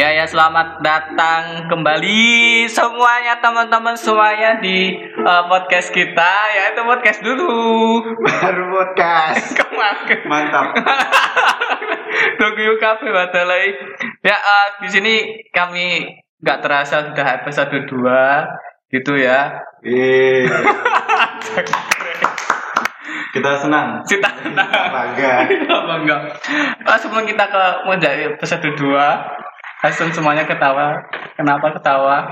Ya ya selamat datang kembali semuanya teman-teman semuanya di uh, podcast kita ya itu podcast dulu. Baru podcast. Kemarin. Mantap. Tunggu yuk kafe batalai. Ya uh, di sini kami nggak terasa sudah episode 2 gitu ya. Eh, kita senang. Cita Bangga. bangga. Ah, sebelum kita ke mulai episode 2 langsung semuanya ketawa. Kenapa ketawa?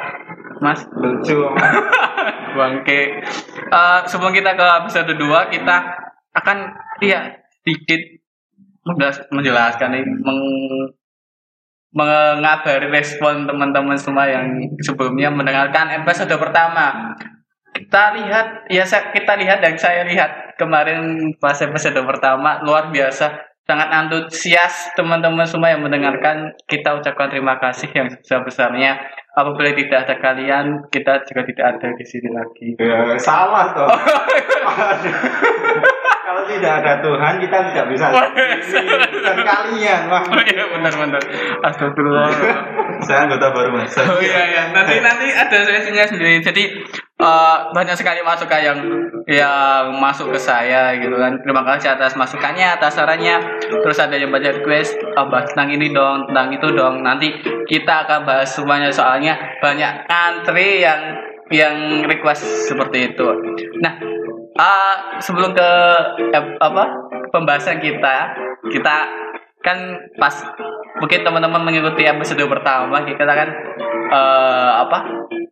Mas Lucu. Bangke. Eh, sebelum kita ke episode 2 kita akan ya sedikit menjelas- menjelaskan nih meng mengabari respon teman-teman semua yang sebelumnya mendengarkan episode pertama. Kita lihat ya saya- kita lihat dan saya lihat kemarin pas episode pertama luar biasa sangat antusias teman-teman semua yang mendengarkan kita ucapkan terima kasih yang sebesar-besarnya apabila tidak ada kalian kita juga tidak ada di sini lagi Ya, salah toh. Kalau tidak ada Tuhan kita tidak bisa. Dan kalian, wah. oh iya benar-benar astagfirullah Saya anggota baru mas. Oh iya ya, nanti nanti ada sesinya sendiri. Jadi eh, banyak sekali masukan yang yang masuk ke saya gitu kan. Terima kasih atas masukannya, atas sarannya. Terus ada yang baca request, oh, bahas tentang ini dong, tentang itu dong. Nanti kita akan bahas semuanya soalnya banyak antri yang yang request seperti itu. Nah, eh, sebelum ke eh, apa pembahasan kita, kita kan pas mungkin teman-teman mengikuti episode pertama kita kan eh, apa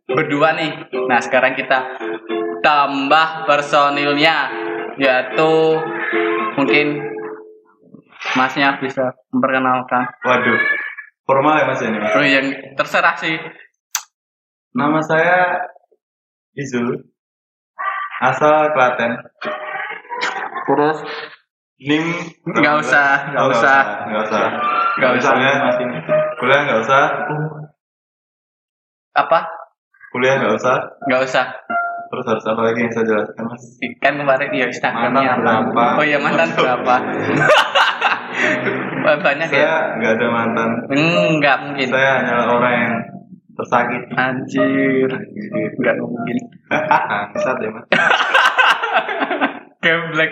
berdua nih nah sekarang kita tambah personilnya yaitu mungkin masnya bisa memperkenalkan Waduh. Formal ya mas ini mas. oh yang terserah sih Nama saya Izul. Asal Klaten. terus Nim Nggak usah, nggak Oh, usah. nggak usah, Nggak usah. ya mas ini. Kuliah nggak usah, apa kuliah nggak usah. nggak usah Terus harus apa lagi yang saya jelaskan mas? kan kemarin dia Instagramnya apa berapa? oh iya mantan berapa banyak ya Saya nggak ada mantan. enggak mungkin Saya hanyalah orang yang tersakiti. Anjir, nggak mungkin. Bangsat ya mas. Geblek.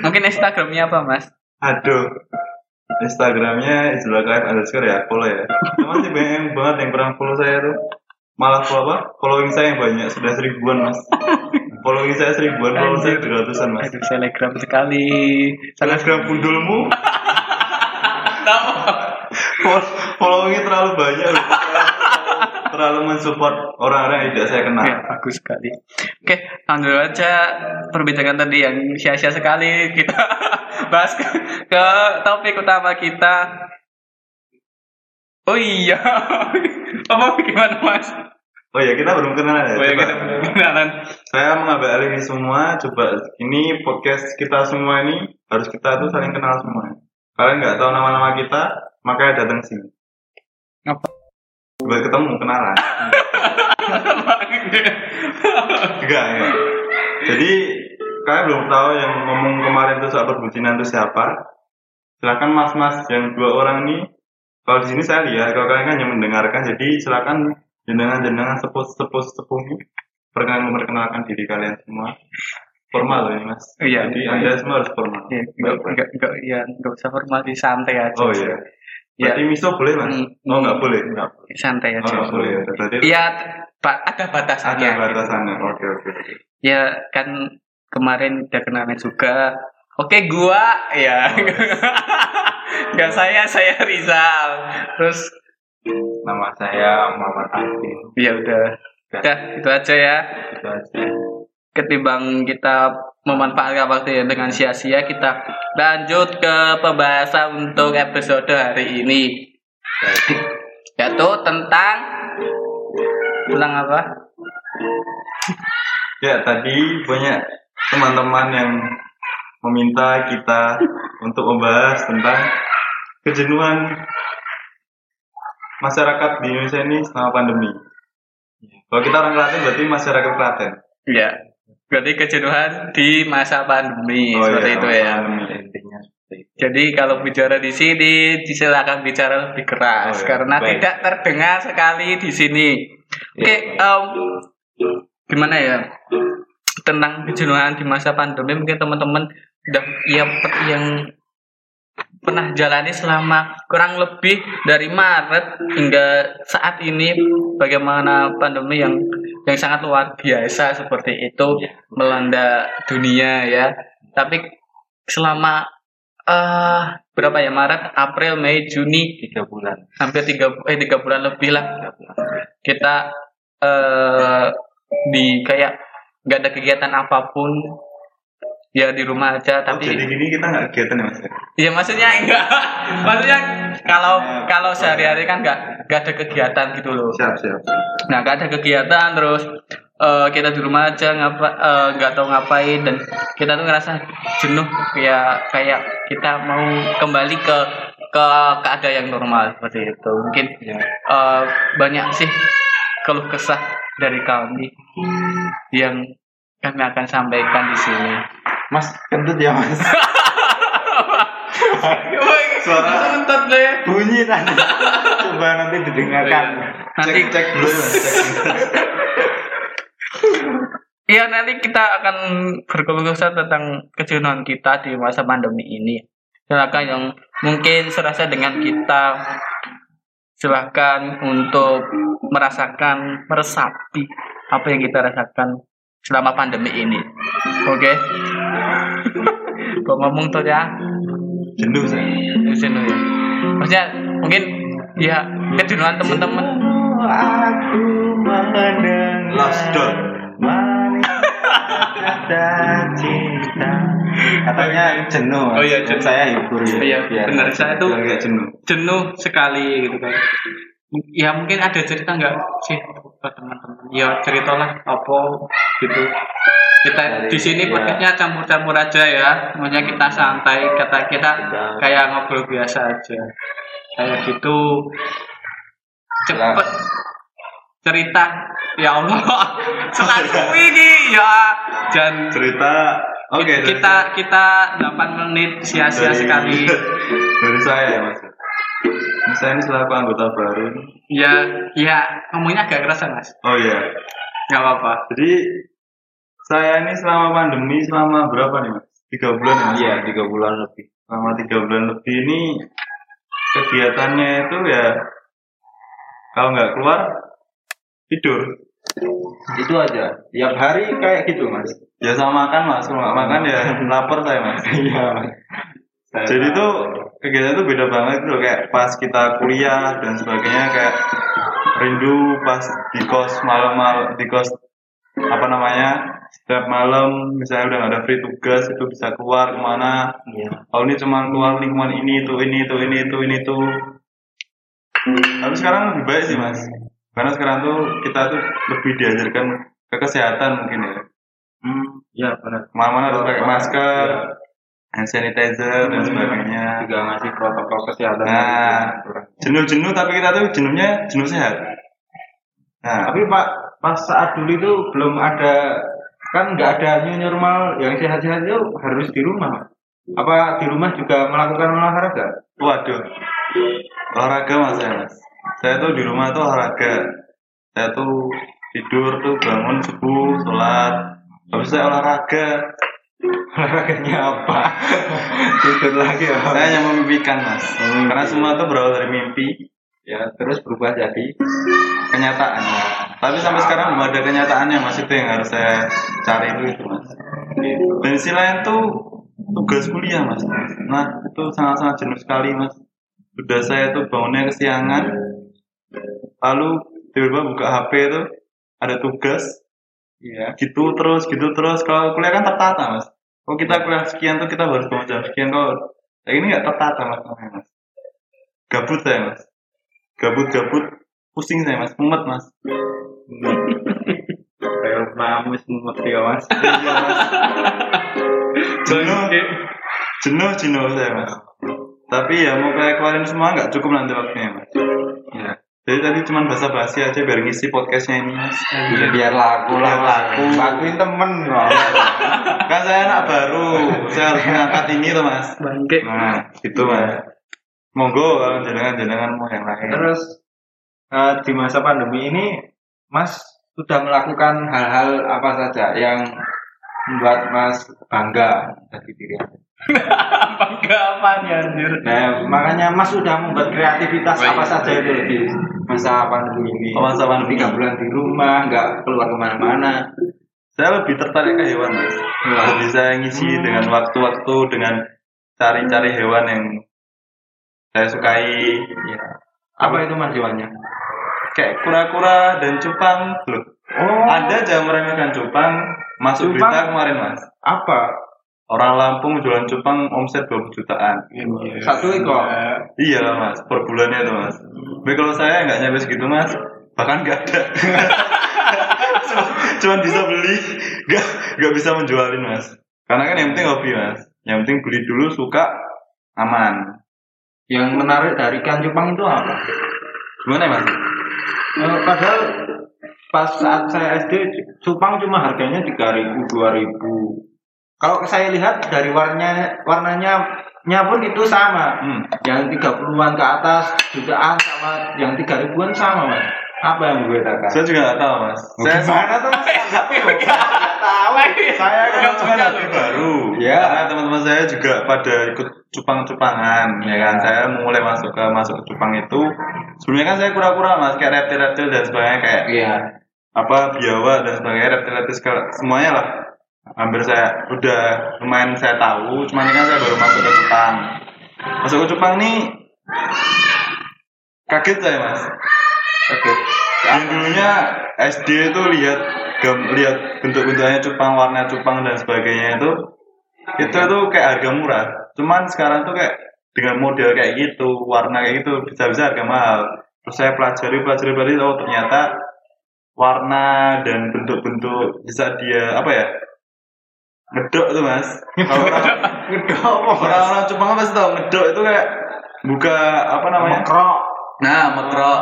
Mungkin Instagramnya apa mas? Aduh. Instagramnya Live underscore ya, follow ya. Masih banyak banget yang pernah follow saya tuh. Malah follow apa? Following saya yang banyak, sudah seribuan mas. Following saya seribuan, follow saya Anjir. ratusan mas. Aduh, selegram sekali. Bundulmu, tahu. Fol- followingnya terlalu banyak. loh. Terlalu mensupport orang-orang yang tidak saya kenal. Oke, bagus sekali. Oke, lanjut aja perbincangan tadi yang sia-sia sekali kita bahas ke, ke topik utama kita. Oh iya, apa gimana mas? Oh ya kita belum kenalan ya. Oh iya Coba. kita belum kenalan. Saya mengambil alih semua. Coba ini podcast kita semua ini harus kita tuh saling kenal semua. Kalian nggak tahu nama-nama kita, makanya datang sini. Buat ketemu kenalan. Enggak ya. Jadi kalian belum tahu yang ngomong kemarin tuh soal perbucinan itu siapa? Silakan mas-mas yang dua orang ini. Kalau di sini saya lihat, kalau kalian hanya mendengarkan, jadi silakan jenengan-jenengan sepuh-sepuh sepuh ini perkenalkan memperkenalkan diri kalian semua. Formal loh ya mas. Iya. Jadi anda semua harus formal. Iya, enggak enggak enggak ya enggak usah formal sih santai aja. Oh iya. Iya. Berarti miso boleh mas? Hmm. Oh nggak boleh. Santai Oh aja. nggak boleh ya. Berarti Iya, Pak, ada batasannya. ada batasannya. Oke oke. oke. Ya kan kemarin udah kenalan juga. Oke, gua ya. Enggak saya, saya Rizal. Terus Nama saya Muhammad Arifin. ya udah. Udah, itu aja ya. Itu aja. Ketimbang kita memanfaatkan waktu dengan sia-sia, kita lanjut ke pembahasan untuk episode hari ini. Yaitu tentang tentang apa? Ya, tadi banyak teman-teman yang meminta kita untuk membahas tentang kejenuhan masyarakat di Indonesia ini selama pandemi. Kalau kita orang Klaten berarti masyarakat Klaten. Ya, berarti kejenuhan di masa pandemi seperti iya, itu ya. intinya. Jadi kalau bicara di sini silakan bicara lebih keras Oh, ya. karena Baik. tidak terdengar sekali di sini. Oke, em, gimana ya tentang kejenuhan di masa pandemi mungkin teman-teman udah yang yang pernah jalani selama kurang lebih dari Maret hingga saat ini bagaimana pandemi yang yang sangat luar biasa seperti itu melanda dunia ya. Tapi selama eh berapa ya Maret April Mei Juni tiga bulan. hampir tiga eh tiga bulan lebih lah. Kita eh di kayak nggak ada kegiatan apa pun ya di rumah aja Oh, tapi jadi gini kita nggak kegiatan ya mas? Iya maksudnya enggak. maksudnya kalau kalau sehari-hari kan enggak enggak ada kegiatan gitu loh. Siap siap. Nah, enggak ada kegiatan terus eh, kita di rumah aja ngapa eh, nggak tahu ngapain dan kita tuh ngerasa jenuh kayak kayak kita mau kembali ke ke keadaan yang normal seperti itu. Mungkin eh, banyak sih keluh kesah dari kami yang kami akan sampaikan di sini. Mas kentut ya mas Suara Kentut deh. bunyi tadi coba nanti didengarkan Nanti cek cek dulu ya. Iya nanti kita akan berkeluh kesah tentang kejenuhan kita di masa pandemi ini. Silakan yang mungkin serasa dengan kita, silakan untuk merasakan meresapi apa yang kita rasakan selama pandemi ini. Oke? Kok ngomong tuh ya? Jenuh saya. Jenuh ya. Maksudnya mungkin ya kejenuhan teman-teman. aku mendengar Last dot. kata cinta katanya jenuh Oh iya, jenuh. saya hibur ya Iya, biar- benar. Saya tuh jenuh. jenuh sekali gitu kan ya mungkin ada cerita nggak sih ke teman-teman. Ya ceritalah apa gitu. Kita Dari- di sini ya. podcastnya campur-campur aja ya. Maunya kita santai kata kita kayak ngobrol biasa aja. Kayak gitu. Cepet. Cerita. Ya Allah. Selalu ini ya dan Cerita. Oke. dari- kita kita 8 menit sia-sia sekali. Dari saya ya mas. Saya ini selaku anggota baru. ya ya ngomongnya agak kerasa mas Oh iya. nggak apa-apa Jadi saya ini selama pandemi selama berapa nih mas? Tiga bulan ya iya tiga bulan lebih Selama tiga bulan lebih ini kegiatannya itu ya kalau nggak keluar tidur. itu aja tiap hari kayak gitu mas Ya sama makan mas. Kalau nggak makan ya lapar saya mas. iya Jadi itu kegiatan itu beda banget gitu loh kayak pas kita kuliah dan sebagainya kayak rindu pas di kos malam-malam di kos apa namanya setiap malam misalnya udah ada free tugas itu bisa keluar ke mana. Iya. Kalau ini cuma keluar lingkungan ini itu ini itu ini itu ini itu. Tapi sekarang lebih baik sih mas. Karena sekarang tuh kita tuh lebih diajarkan ke kesehatan mungkin ya. Hmm. Iya benar. Ke mana-mana harus pakai masker hand sanitizer dan sebagainya. Juga ngasih protokol kesehatan. Nah. jenuh-jenuh tapi kita tuh jenuhnya jenuh sehat. Nah tapi pak pas saat dulu itu belum ada kan nggak ada new normal yang sehat-sehat itu harus di rumah apa di rumah juga melakukan olahraga? Waduh. Olahraga mas saya mas. Saya tuh di rumah tuh olahraga. Saya tuh tidur tuh bangun subuh sholat. Habis saya olahraga olahraganya apa? Tidur lagi ya? Saya hanya memimpikan mas. Karena semua tuh berawal dari mimpi ya terus berubah jadi kenyataan. Tapi sampai sekarang belum ada kenyataannya mas itu yang harus saya cari itu itu mas. Gitu. Dan sisi lain tuh tugas kuliah mas. Nah itu sangat-sangat jenuh sekali mas. Sudah saya tuh bangunnya kesiangan lalu tiba-tiba buka HP itu ada tugas iya. Gitu terus gitu terus. Kalau kuliah kan tertata mas. Kalau kita kuliah sekian tuh kita harus bangun jam sekian. Kalau kayak ini nggak tertata mas mas. Gabut saya mas. Gabut gabut. Pusing saya mas. Mumet mas. Kayak mamus mumet ya mas. Iya mas. Jenuh. Jenuh jenuh saya mas. Tapi ya mau kayak keluarin semua nggak cukup nanti waktunya mas. Ya jadi tadi cuma basa-basi aja biar ngisi podcastnya ini mas. Ya, biar laku lah laku. lakuin temen kan saya anak baru. Saya harus mengangkat ini tuh mas. Bangke. nah gitu mas. Monggo kalau jenengan jenengan mau yang lain. Terus eh, di masa pandemi ini, Mas sudah melakukan hal-hal apa saja yang membuat Mas bangga dari diri Anda? Bangga apanya anjir? Nah, makanya Mas sudah membuat kreativitas iya. apa saja itu di masa pandemi ini. Oh, masa pandemi. Tiga bulan di rumah, nggak keluar ke mana-mana. saya lebih tertarik ke hewan mas lebih saya ngisi dengan waktu-waktu dengan cari-cari hewan yang saya sukai Ya. Apa itu Mas hewannya? kayak kura-kura dan cupang loh Oh, ada aja meremehkan cupang masuk Cupang? berita kemarin mas apa? Orang Lampung jualan cupang omset 20 jutaan. Satu ekor. iya. Lah mas per bulannya tuh mas. Tapi kalau saya nggak nyampe segitu mas bahkan nggak ada. Cuma, cuman bisa beli nggak nggak bisa menjualin mas. Karena kan yang penting hobi mas. Yang penting beli dulu suka aman. Yang menarik dari ikan cupang itu apa? gimana mas? Eh, padahal pas saat saya SD cupang cuma harganya 3000 2000. Kalau saya lihat dari warnanya warnanya nya pun itu sama. hmm. Yang 30-an ke atas jutaan sama yang 3000-an sama, Mas. Apa yang membedakan? saya juga nggak tahu mas saya Gimana tuh Mas? tahu. saya kan cuma hobi baru Ya. karena teman-teman saya juga pada ikut cupang-cupangan ya kan saya mulai masuk ke masuk ke cupang itu sebelumnya kan saya kura-kura mas kayak reptil-reptil dan sebagainya kayak Iya. apa biawa dan sebagainya reptil-reptil semuanya lah hampir saya udah lumayan saya tahu cuman ini kan saya baru masuk ke cupang masuk ke cupang nih kaget saya mas. Oke. yang dulunya SD itu lihat lihat bentuk-bentuknya cupang warna cupang dan sebagainya itu itu tuh kayak harga murah. Cuman sekarang tuh kayak dengan model kayak gitu warna kayak gitu bisa-bisa harga mahal. Terus saya pelajari pelajari pelajari oh ternyata warna dan bentuk-bentuk bisa dia apa ya ngedok tuh mas Ngedok apa, orang-orang apa sih tau ngedok itu kayak buka apa namanya Mekrok. nah mekrok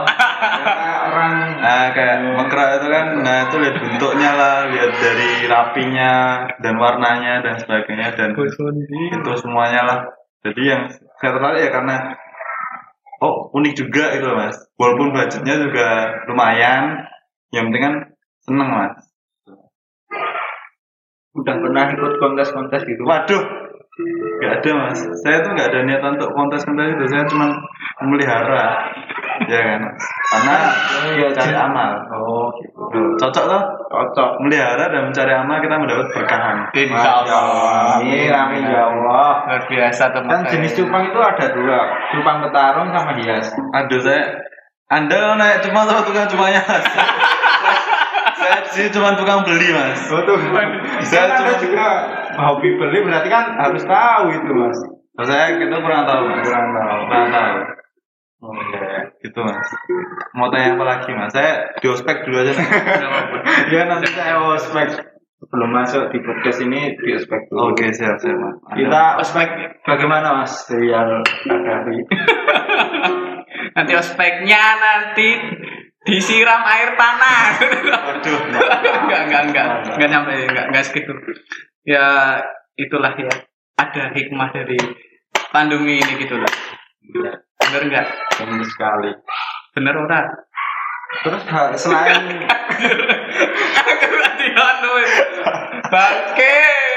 orang Nah, kayak mekra itu kan, nah itu lihat bentuknya lah, lihat dari rapinya dan warnanya dan sebagainya dan itu semuanya lah. Jadi yang saya tertarik ya karena oh unik juga itu mas. Walaupun budgetnya juga lumayan, yang penting kan seneng mas. Udah pernah ikut kontes-kontes gitu. Waduh, nggak ada mas. Saya tuh nggak ada niatan untuk kontes-kontes itu. Saya cuma memelihara, ya kan. Karena ya, cari amal. Oh, gitu. Cocok toh? Cocok. Melihara dan mencari amal kita mendapat berkahan. Insya Allah. Amin, amin ya Allah. Luar biasa teman Dan jenis cupang itu ada dua, cupang petarung sama hias. Aduh saya, Anda naik cuma sama tukang cumanya. saya di sini cuma tukang beli mas. Betul. Saya Kan ada cuma- juga hobi beli berarti kan harus tahu itu mas. Kalau saya kita kurang tahu mas. Kurang tahu. Kurang tahu. Oh iya, gitu mas. Mau tanya apa lagi mas? Saya di ospek dulu aja. Ya nanti saya ospek sebelum masuk di podcast ini di ospek dulu. Oke siap siap mas. Kita ospek bagaimana mas serial Kadafi? Nanti ospeknya nanti disiram air tanah. Waduh. enggak, enggak, enggak, enggak nyampe, enggak, enggak segitu. Ya itulah ya. Ada hikmah dari pandemi ini gitu loh. Bener enggak? Benar sekali. Bener ora? Terus selain Aku tadi. Bangke.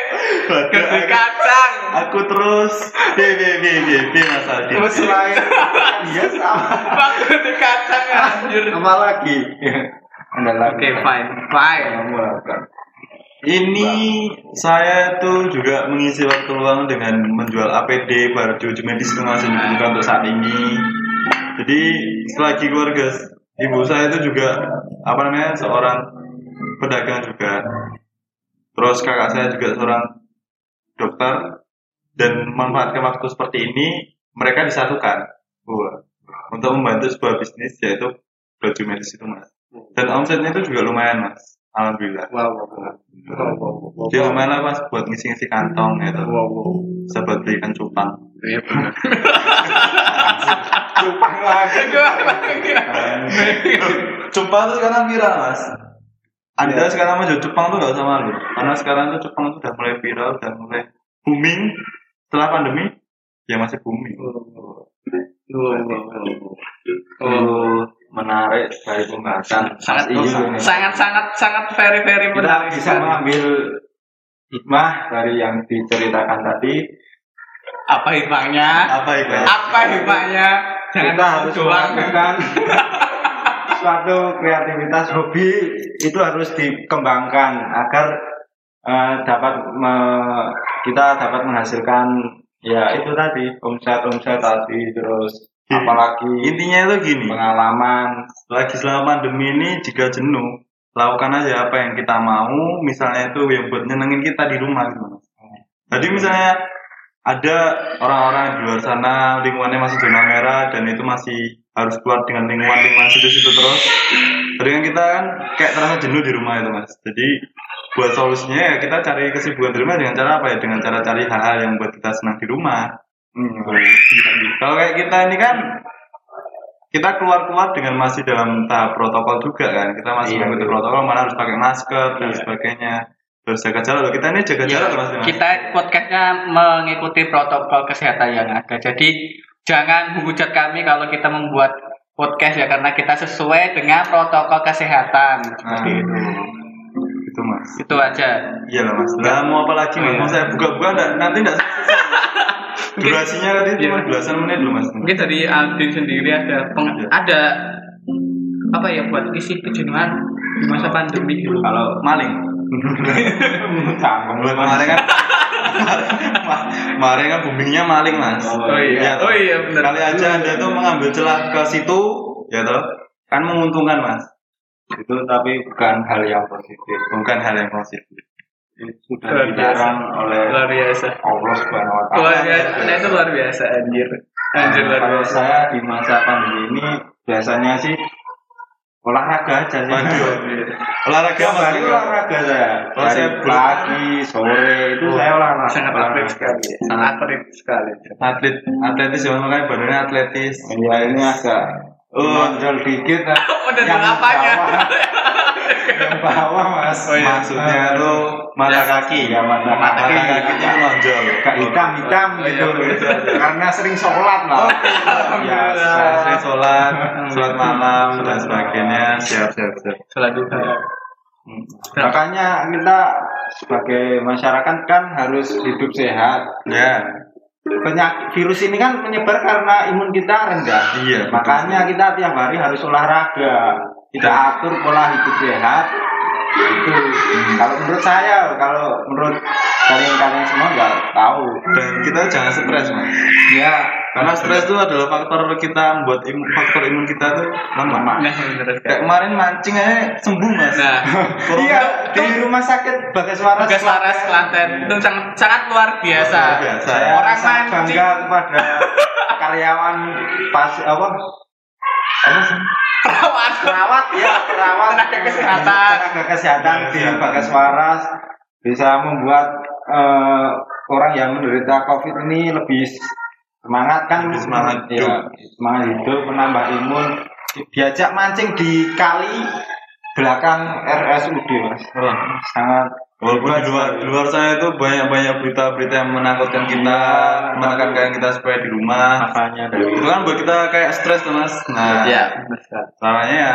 Aku- kacang. Aku terus B B B B B mas Aldi. terus hias apa, Bang gede kacang anjir. apa lagi? Lagi. Oke, fine, fine. Kamu lakukan. Ini saya tuh juga mengisi waktu luang dengan menjual APD baju medis itu masih dibutuhkan untuk saat ini. Jadi selagi keluarga ibu saya itu juga apa namanya seorang pedagang juga. Terus kakak saya juga seorang dokter dan memanfaatkan waktu seperti ini mereka disatukan Wah. untuk membantu sebuah bisnis yaitu baju medis itu mas. Dan omsetnya itu juga lumayan mas. Alhamdulillah. Wow, wow, wow. Dia lumayan lah mas buat ngisi-ngisi kantong gitu. Bisa buat belikan cupang. Iya benar. Cupang lagi. Cupang itu sekarang viral mas. Anda sekarang mau Jepang tuh gak usah malu. Karena sekarang tuh Jepang tuh udah mulai viral, udah mulai booming. Setelah pandemi, ya masih booming. Oh, menarik dari pembahasan sangat Iyu ini. sangat sangat sangat very very kita menarik bisa sekali. mengambil hikmah dari yang diceritakan tadi apa hikmahnya Apa itu? apa hikmahnya jangan kita harus doang melakukan suatu kreativitas hobi itu harus dikembangkan agar eh, dapat me- kita dapat menghasilkan ya itu tadi omset omset tadi terus Gini. apalagi Intinya itu gini. pengalaman lagi selama pandemi ini jika jenuh lakukan aja apa yang kita mau misalnya itu yang buat nyenengin kita di rumah gitu jadi misalnya ada orang-orang di luar sana lingkungannya masih zona merah dan itu masih harus keluar dengan lingkungan lingkungan situ-situ terus jadi kan kita kan kayak terasa jenuh di rumah itu mas jadi buat solusinya ya kita cari kesibukan di rumah dengan cara apa ya dengan cara cari hal-hal yang buat kita senang di rumah Hmm. kalau kayak kita ini kan kita keluar-keluar dengan masih dalam tahap protokol juga kan. Kita masih Iya, mengikuti iya. protokol, mana harus pakai masker dan sebagainya. Terus jaga jarak. Loh, Kita ini jaga Ya, jarak terus Mas. kita podcastnya mengikuti protokol kesehatan yang ada jadi jangan menghujat kami kalau kita membuat podcast ya karena kita sesuai dengan protokol kesehatan Nah, seperti itu itu mas. itu aja Iya lah mas. Lah mau apa lagi mas? Iya. Mau saya buka-buka? Nanti nggak selesai. Durasinya tadi cuma Iya. belasan menit loh mas. mungkin dari Aldin sendiri ada peng- Iya. ada apa ya buat isi kejenuhan di masa pandemi gitu. Kalau maling. Sambung. Buat kemarin kan. kemarin kan boomingnya maling mas. Oh, iya. toh. Oh, iya, benar. Kali aja anda tuh mengambil celah ke situ, ya toh, kan menguntungkan mas. itu tapi bukan hal yang positif Bukan hal yang positif. sudah Luar biasa. dilarang oleh luar biasa Allah Subhanahu wa luar taala. biasa nah, itu luar biasa anjir anjir luar Kalau biasa saya di masa pandemi ini biasanya sih olahraga aja sih. Waduh. Olahraga hari olahraga saya. Kalau saya pagi, sore itu Oh, saya olahraga. sangat atlet sekali sangat atlet sekali Atlet, atletis ya makanya badannya atletis. Ya ini agak Oh. dikit. Yang apanya? bawah- Yang bawah mas. Oh, iya. Maksudnya tuh mata kaki. Ya mata Mata kaki. kakinya menonjol. Kayak hitam-hitam Oh, gitu. iya. Karena sering sholat lah. Biasa. Saya sholat, sholat malam dan sebagainya. Siap, siap, siap. sholat duha Hmm. Makanya kita sebagai masyarakat kan harus hidup sehat. Ya, Penyakit virus ini kan menyebar karena imun kita rendah. iya. Makanya kita tiap hari harus olahraga. Kita atur pola hidup sehat. Itu. Kalau menurut saya, kalau menurut kalian-kalian semua nggak tahu. Dan kita jangan stres, mas. Ya, Karena stres itu adalah faktor kita membuat imun, faktor imun kita tuh lemah. nah Kayak kemarin mancing aja sembuh, mas. nah Iya, di rumah sakit Bagaswara. Bagas Laras Klaten itu sangat sangat luar biasa Luar biasa. Saya Orang mancing. bangga kepada karyawan pas apa? Perawat. Perawat ya perawat. Tenaga kesehatan. tenaga kesehatan di Kesehatan. Bagaswaras bisa membuat eh, orang yang menderita covid ini lebih semangat kan? Lebih semangat ya, hidup. semangat hidup menambah imun. Diajak mancing di kali belakang RSUD mas. Sangat Walaupun di luar, di luar sana itu banyak-banyak berita-berita yang menakutkan kita, menekankan kita supaya di rumah. makanya dari Itu kan buat kita kayak stres tuh mas. Nah, ya caranya ya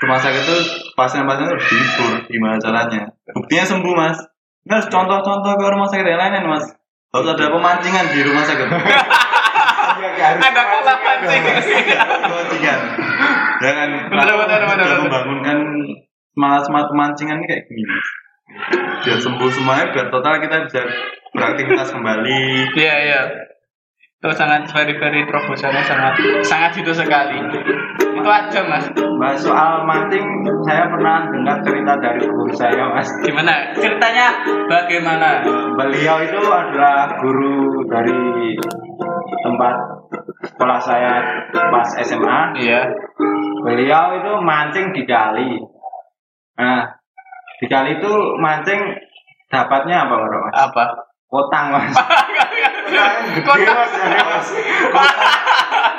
rumah sakit itu pasien-pasien itu harus dihibur gimana caranya. Buktinya sembuh mas. Ini harus contoh-contoh ke rumah sakit yang lain mas. Harus ada pemancingan di rumah sakit. ada pola pancing pemancingan. Jangan sudah bener. membangunkan semangat semangat pemancingan ini kayak gini. Biar sembuh semuanya, biar total kita bisa beraktivitas kembali. iya iya. Itu sangat very very terobosannya sangat sangat itu sekali. Itu aja mas. Mas soal mancing saya pernah dengar cerita dari guru saya mas. Gimana? Ceritanya bagaimana? Beliau itu adalah guru dari tempat sekolah saya pas SMA iya. Beliau itu mancing di kali nah di kali itu mancing dapatnya apa menurut mas apa Kotang mas. Gede Kotang. mas, ya, mas.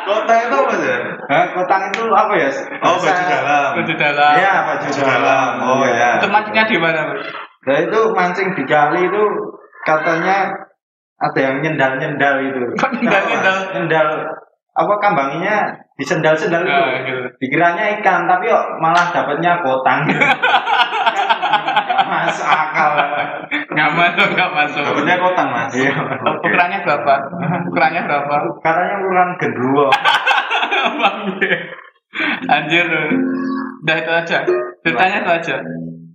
Kota itu apa sih? Hah, kotang itu apa ya? Oh baju dalam. Baju dalam. Iya baju Baju dalam. dalam. Oh ya. Itu mancingnya di mana? Bro? Nah itu mancing di kali itu katanya ada yang nyendal-nyendal itu. Kok nyendal-nyendal? Nyendal apa kambanginya disendal-sendal itu. Nah, gitu. Dikiranya ikan tapi kok malah dapatnya kotang. Gak masuk akal. Nggak masuk, nggak masuk. Dapatnya kotang mas. Iya. Ukurannya berapa? Ukurannya berapa? Katanya. Bang, iya. Anjir. Udah itu aja. Ceritanya itu aja.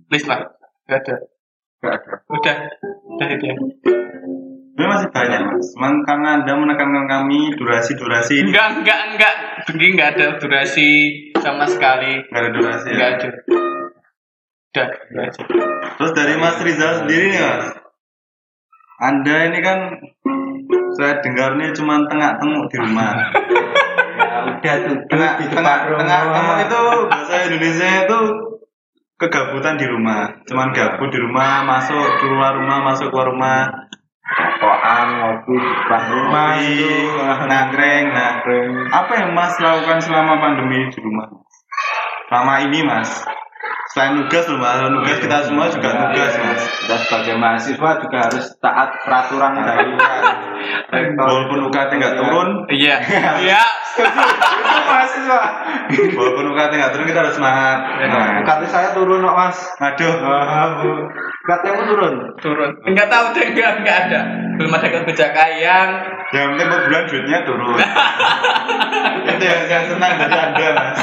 Please lah. Gak ada. Udah. Udah itu ya. Ini masih banyak mas. Cuman karena anda menekankan kami durasi-durasi Enggak, enggak, enggak. Begini enggak ada durasi sama sekali. nggak ada durasi Enggak ya. ada. Udah, itu aja. Terus dari Mas Rizal sendiri nih mas. Anda ini kan saya dengar nih cuma tengah-tenguk di rumah. Ya udah duduk tengah di tengah tengah tengah itu bahasa Indonesia itu kegabutan di rumah cuman gabut di rumah masuk keluar rumah masuk keluar rumah Rokokan, ngopi di depan rumah ngopi, itu. nangkreng nah apa yang Mas lakukan selama pandemi di rumah selama ini Mas selain nugas loh Mas nugas kita semua juga nugas Mas Dan sebagai mahasiswa juga harus taat peraturan dari rektor. walaupun UKT nggak turun Iya. Iya. Itu mahasiswa. walaupun UKT nggak turun kita harus semangat nah, UKT saya turun kok mas. aduh UKT-mu turun. Turun. Enggak tahu deh, enggak, enggak ada. Belum ada kebijakan yang yang penting per bulan duitnya turun itu yang, yang senang dari anda mas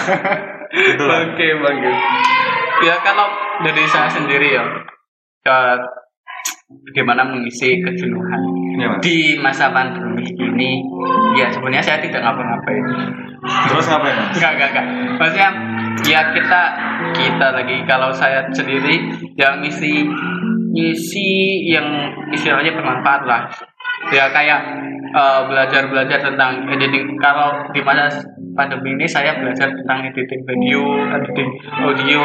Oke, bagus. Ya kalau dari saya sendiri ya, eh, bagaimana mengisi kejenuhan Mas. di masa pandemi ini? Ya sebenarnya saya tidak ngapa-ngapain. terus ngapain mas Enggak, enggak, enggak. Maksudnya ya kita kita lagi kalau saya sendiri yang ngisi ngisi yang istilahnya bermanfaat lah. Ya kayak eh, belajar-belajar tentang editing. Kalau di masa pandemi ini saya belajar tentang editing video, editing audio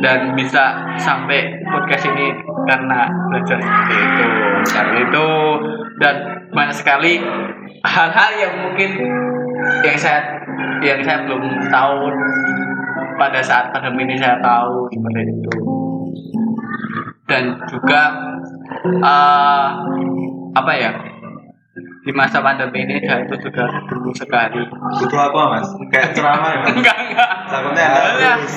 dan bisa sampai podcast ini karena belajar seperti itu. Karena itu dan banyak sekali hal-hal yang mungkin yang saya yang saya belum tahu pada saat pandemi ini saya tahu seperti itu dan juga eh, apa ya di masa pandemi ini saya itu juga dulu sekali. Butuh apa mas? Kayak ceramah ya enggak enggak. Takutnya Maksudnya, harus.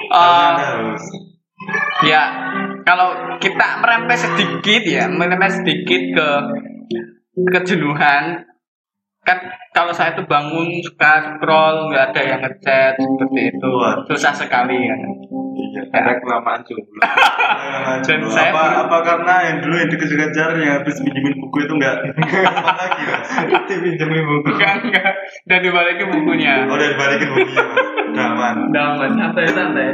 Eh, harus. ya kalau kita merempet sedikit ya merempet sedikit ke kejenuhan. Kan kalau saya tuh bangun suka scroll nggak ada yang ngechat seperti itu. Susah sekali kan Iya. Ada kelamaan jomblo. Dan Dulu. saya apa belum- apa karena yang dulu yang dikejar-kejar yang habis pinjemin buku itu enggak sempat lagi mas Dipinjemin buku. enggak enggak dan dibalikin bukunya oh udah dibalikin bukunya mas udah aman Daman santai santai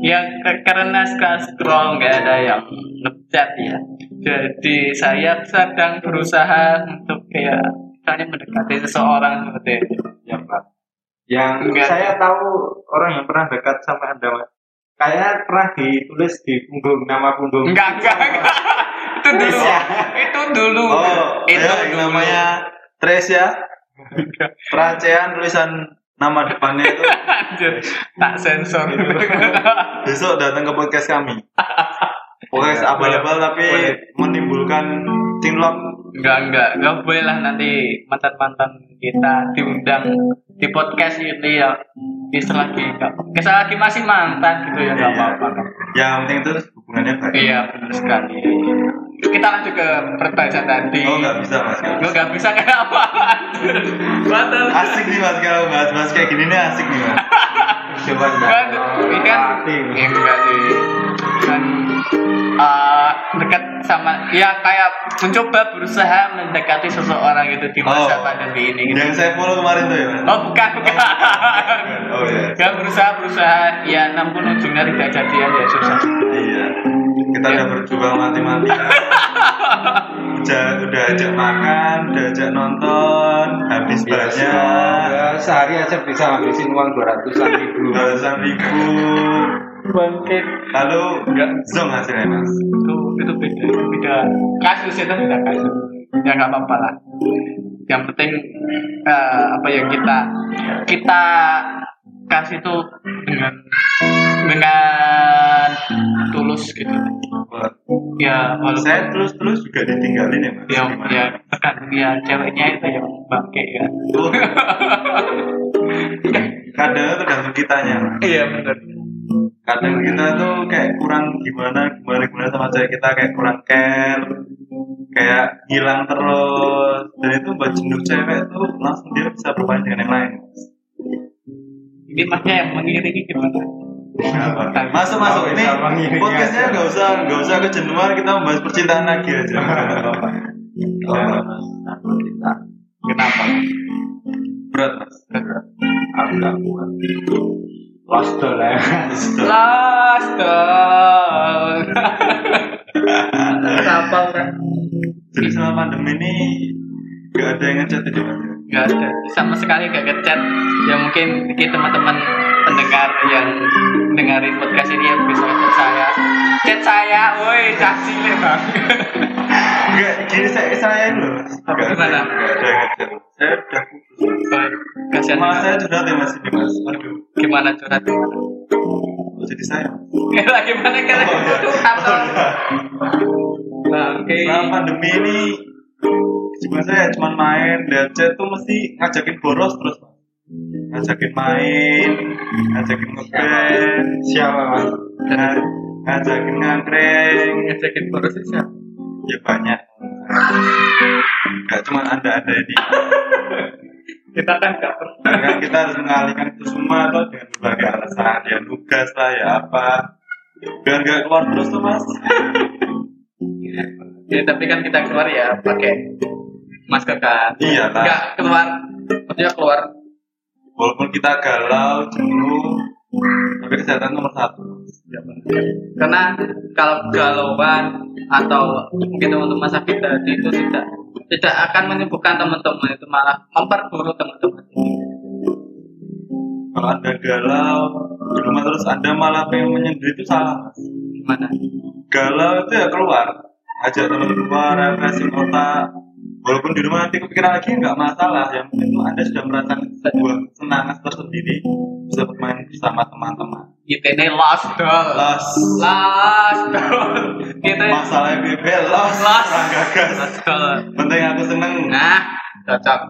ya karena scroll nggak ada yang ngechat ya jadi saya sedang berusaha untuk kayak misalnya mendekati seseorang seperti itu Ya, Pak. Yang Enggak. saya tahu orang yang pernah dekat sama Anda, Mas. Kayaknya pernah ditulis di punggung nama punggung. enggak enggak, enggak. itu dulu. Iya. itu dulu. Oh itu ya yang dulu. namanya Trace ya? Perancean tulisan nama depannya itu. Anjir, tak sensor. Besok datang ke podcast kami. Podcast Ya, abal-abal tapi menimbulkan cinlok enggak enggak enggak boleh lah nanti mantan mantan kita diundang di podcast ini ya. Bisa lagi enggak bisa lagi masih mantan gitu ya enggak Iya. apa-apa. kan. yang penting itu hubungannya baik. Iya benar sekali. Kita lanjut ke pertanyaan tadi. Oh nggak bisa mas. Nggak Lu bisa. nggak bisa kenapa batal. Asik nih mas kalau bahas-bahas kayak gini nih asik nih mas. Coba kan ini kan enggak sih kan eh, dekat sama ya kayak mencoba berusaha mendekati seseorang gitu di masa Oh. pandemi ini gitu. yang saya follow kemarin tuh ya Oh bukan bukan. oh iya Ya berusaha berusaha ya namun ujungnya tidak jadian ya susah. iya kita Ya. udah berjuang mati-mati udah udah ajak makan udah ajak nonton habis banyak Ya, sehari aja bisa ngabisin uang dua ratusan ribu. balasan ribu Bangkit lalu enggak zong hasilnya mas. Itu itu beda itu beda. Kasus itu udah kasus ya nggak apa-apa lah. Yang penting eh, apa ya kita kita kasih itu dengan dengan tulus gitu. Ya walaupun saya terus terus juga ditinggalin ya mas? Ya Gimana? ya kan ya ceweknya itu yang bangke ya. Tuh. kadang tergantung kitanya iya benar kadang kita tuh kayak kurang gimana gimana gimana sama cewek kita kayak kurang care kayak hilang terus. Dan itu buat jenuh cewek tuh langsung dia bisa bermain dengan yang lain. Ini masnya yang mengiringi gimana? Apa? masuk masuk. Ini podcastnya nggak usah nggak usah kejenuhan kita membahas percintaan lagi aja. Kenapa? Berat mas. Aku nggak kuat lost doll ya Last dong. Kenapa orang? jadi selama pandemi ini nggak ada yang ngechat ya mas Gak ada, sama sekali gak ngechat. Ya mungkin teman-teman pendengar yang dengerin podcast ini yang bisa chat saya. Chat saya, woi, caci bang. Enggak, gini saya saya loh. Enggak Gimana? Enggak ada yang ngechat. Saya udah putus. Kasihan banget. saya curhat ya mas ini mas. Aduh, Gimana curhat? kok jadi saya. Lah gimana kalian Oh, iya. curhat? Oh, iya. Nah, oke. Selama pandemi ini cuma saya cuma main dan chat tuh mesti ngajakin boros terus mas. Ngajakin main, ngajakin ngeband, siapa mas nga- ngajakin ngangkreng, Ngajakin boros siapa? ya banyak. Gak cuma anda ada ini. Kita kan gak pernah. kan kita harus mengalihkan itu semua atau dengan berbagai alasan. Ya tugas lah ya apa. Biar nggak keluar terus tuh mas. Ya, tapi kan kita keluar ya pakai masker kan. iya lah Enggak keluar. Maksudnya keluar. Walaupun kita galau jenuh tapi kesehatan nomor satu karena kalau galauan atau mungkin teman-teman sakit hati itu tidak tidak akan menyembuhkan teman-teman. Itu malah memperburuk teman-teman. Kalau anda galau di rumah terus anda malah pengen menyendiri itu salah. Gimana? Galau itu ya keluar. Ajak teman keluar ngasih kota walaupun di rumah nanti kepikiran lagi nggak masalah. Yang penting itu anda sudah merasakan sebuah kesenangan tersendiri. Bisa bermain bersama teman-teman. Kita ini lost. Doll Los lost. Doll kita masalah BB lost. orang gagas lost doll penting aku seneng. Nah cocok.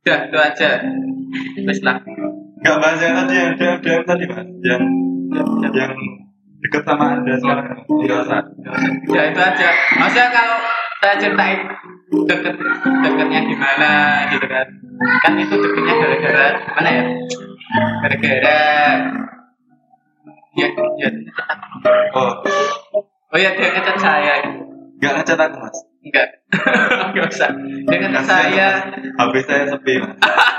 Udah itu aja. Terus lah. Nggak bahas yang tadi yang DM DM tadi mas. Yang yang deket sama anda sekarang. Nggak usah ya itu aja. Maksudnya kalau saya ceritain deket deketnya gimana gitu kan. Kan itu deketnya gara-gara mana ya? Gara-gara ya ya oh. Oh ya dia ngecat saya. Nggak ngecat aku mas? Enggak enggak usah. Dia ngecat saya. HP saya sepi mas.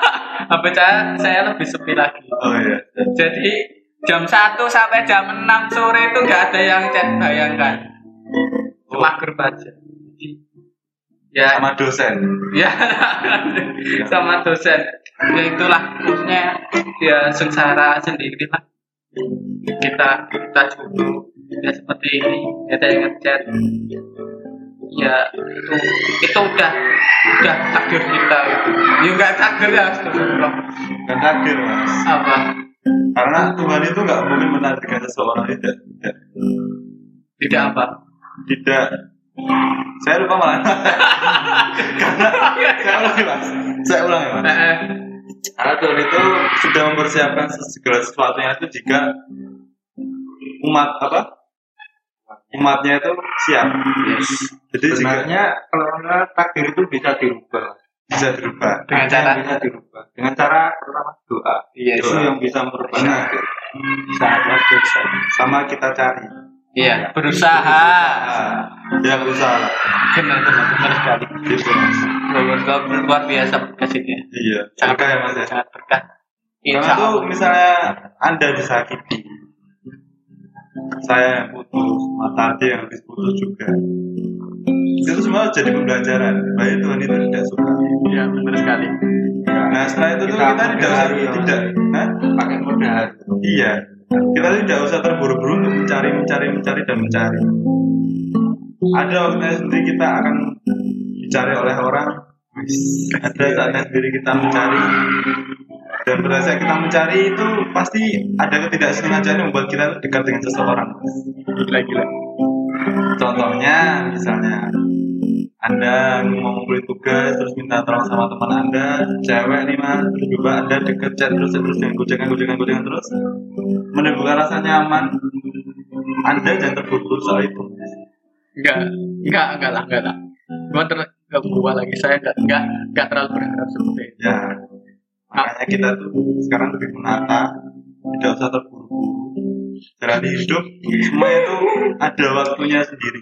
HP saya saya lebih sepi lagi. Oh iya. Jadi jam 1 sampai jam 6 sore itu nggak ada yang chat bayangkan. Cuma grup aja ya. Sama dosen. Ya. Sama dosen. Ya itulah maksudnya ya sengsara sendiri lah kita kita jodoh. Ya seperti ini. Ya yang ngechat ya itu itu udah udah takdir kita. Gitu. ya enggak takdir ya astagfirullah. Kan takdir mas. Apa? Karena Tuhan itu nggak mungkin menakdirkan seseorang tidak tidak. Tidak apa? Tidak saya lupa malah karena saya ulangi mas. Saya ulangi mas. Eh, eh. Karena Tuhan itu sudah mempersiapkan segala sesuatunya itu jika umat apa? Umatnya itu siap. Jadi jika sebenarnya kalau enggak takdir itu bisa dirubah. Bisa dirubah. Dengan cara- bisa dirubah. Dengan cara pertama doa. Iya, itu yang bisa merubah Nah. takdir. Saat waktu Sama kita cari. Iya berusaha Nah, ya berusaha benar benar benar sekali mas. luar, biasa podcast ini Iya. Berkah ya mas ya. sangat berkah Karena Insya tuh Allah. misalnya anda disakiti, saya yang putus, mata hati yang habis putus juga. Itu semua jadi pembelajaran. Bahwa Tuhan itu tidak suka. Iya benar sekali. Nah setelah itu tuh kita tidak yang- tidak, Hah? pakai modal iya. Kita tidak usah terburu-buru untuk mencari, mencari, mencari dan mencari. ada waktunya sendiri kita akan dicari oleh orang ada saatnya sendiri kita mencari dan saat kita mencari itu pasti ada ketidaksengajaan yang membuat kita dekat dengan seseorang Gila gila. contohnya misalnya anda mau ngumpulin tugas terus minta tolong sama teman anda cewek nih mas. Terus juga anda deket chat terus terus dengan gojengan gojengan gojengan terus. Menimbulkan rasa nyaman. Anda jangan terburu-buru soal itu. Enggak, enggak, enggak lah, enggak lah. Gua ter enggak gua lagi. Saya enggak enggak enggak terlalu berharap seperti itu. ya makanya kita tuh sekarang lebih menata. Tidak usah terburu-buru jalani hidup semua itu ada waktunya sendiri.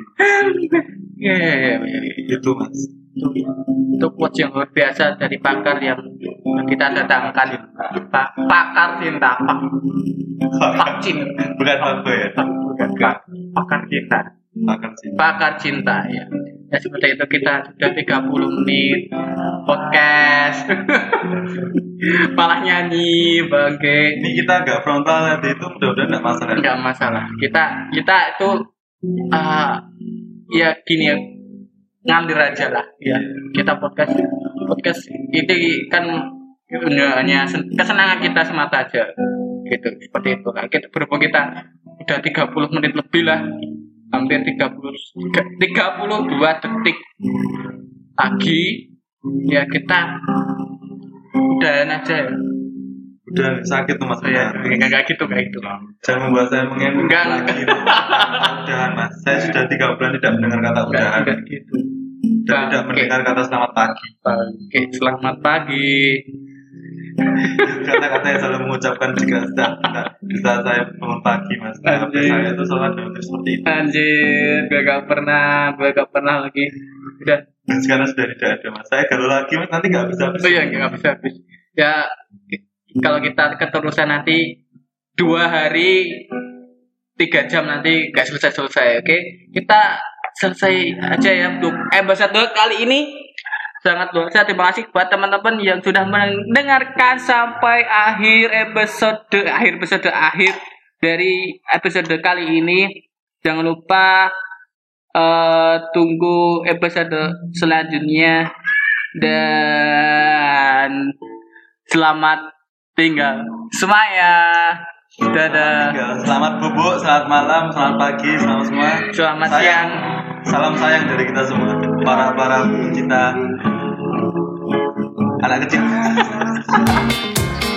Iya. itu mas. Itu, itu quotes yang luar biasa dari pakar yang kita datangkan. Pak pakar cinta pak. Pak cinta. Bukan apa ya? Bukan Pak. pakar cinta makan sih pakar cinta ya ya seperti itu kita sudah 30 menit podcast. Malah nyanyi bangke. Ini kita agak frontal nanti itu mudah-mudahan nggak masalah. Nggak masalah. Kita kita itu uh, ya gini ya ngalir aja lah. Ya kita podcast podcast ini kan hanya sen- kesenangan kita semata aja. Gitu seperti itu. Lah kita berhubung kita udah 30 menit lebih lah hampir 30 32 detik. Lagi ya kita udahan aja. Ya udah sakit tuh mas. Ya nggak nggak gitu kayak gitu. Jangan membuat saya mengemis Enggak. lagi udahan mas. Saya sudah tiga bulan tidak mendengar kata nggak udahan. nggak gitu. Dan tidak mendengar kata selamat pagi. Oke, selamat pagi. Kata-kata yang selalu mengucapkan jika bisa saya bangun pagi mas nah, saya itu selalu ada seperti itu Anjir, gue gak pernah, gue gak pernah lagi. Udah, dan sekarang sudah tidak ada mas saya galau lagi mas nanti nggak bisa oh iya, gak bisa habis. Ya, kalau kita keterusan nanti dua hari, tiga jam nanti gak selesai-selesai, oke? Kita selesai aja ya untuk episode kali ini. Sangat luar biasa. Terima kasih buat teman-teman yang sudah mendengarkan sampai akhir episode akhir episode akhir dari episode kali ini. Jangan lupa eh, tunggu episode selanjutnya dan selamat tinggal semuanya. Dadah. Tinggal. selamat bubuk selamat malam selamat pagi selamat semua Selamat Sayang. siang. salam sayang dari kita semua para para pecinta. Anak kecil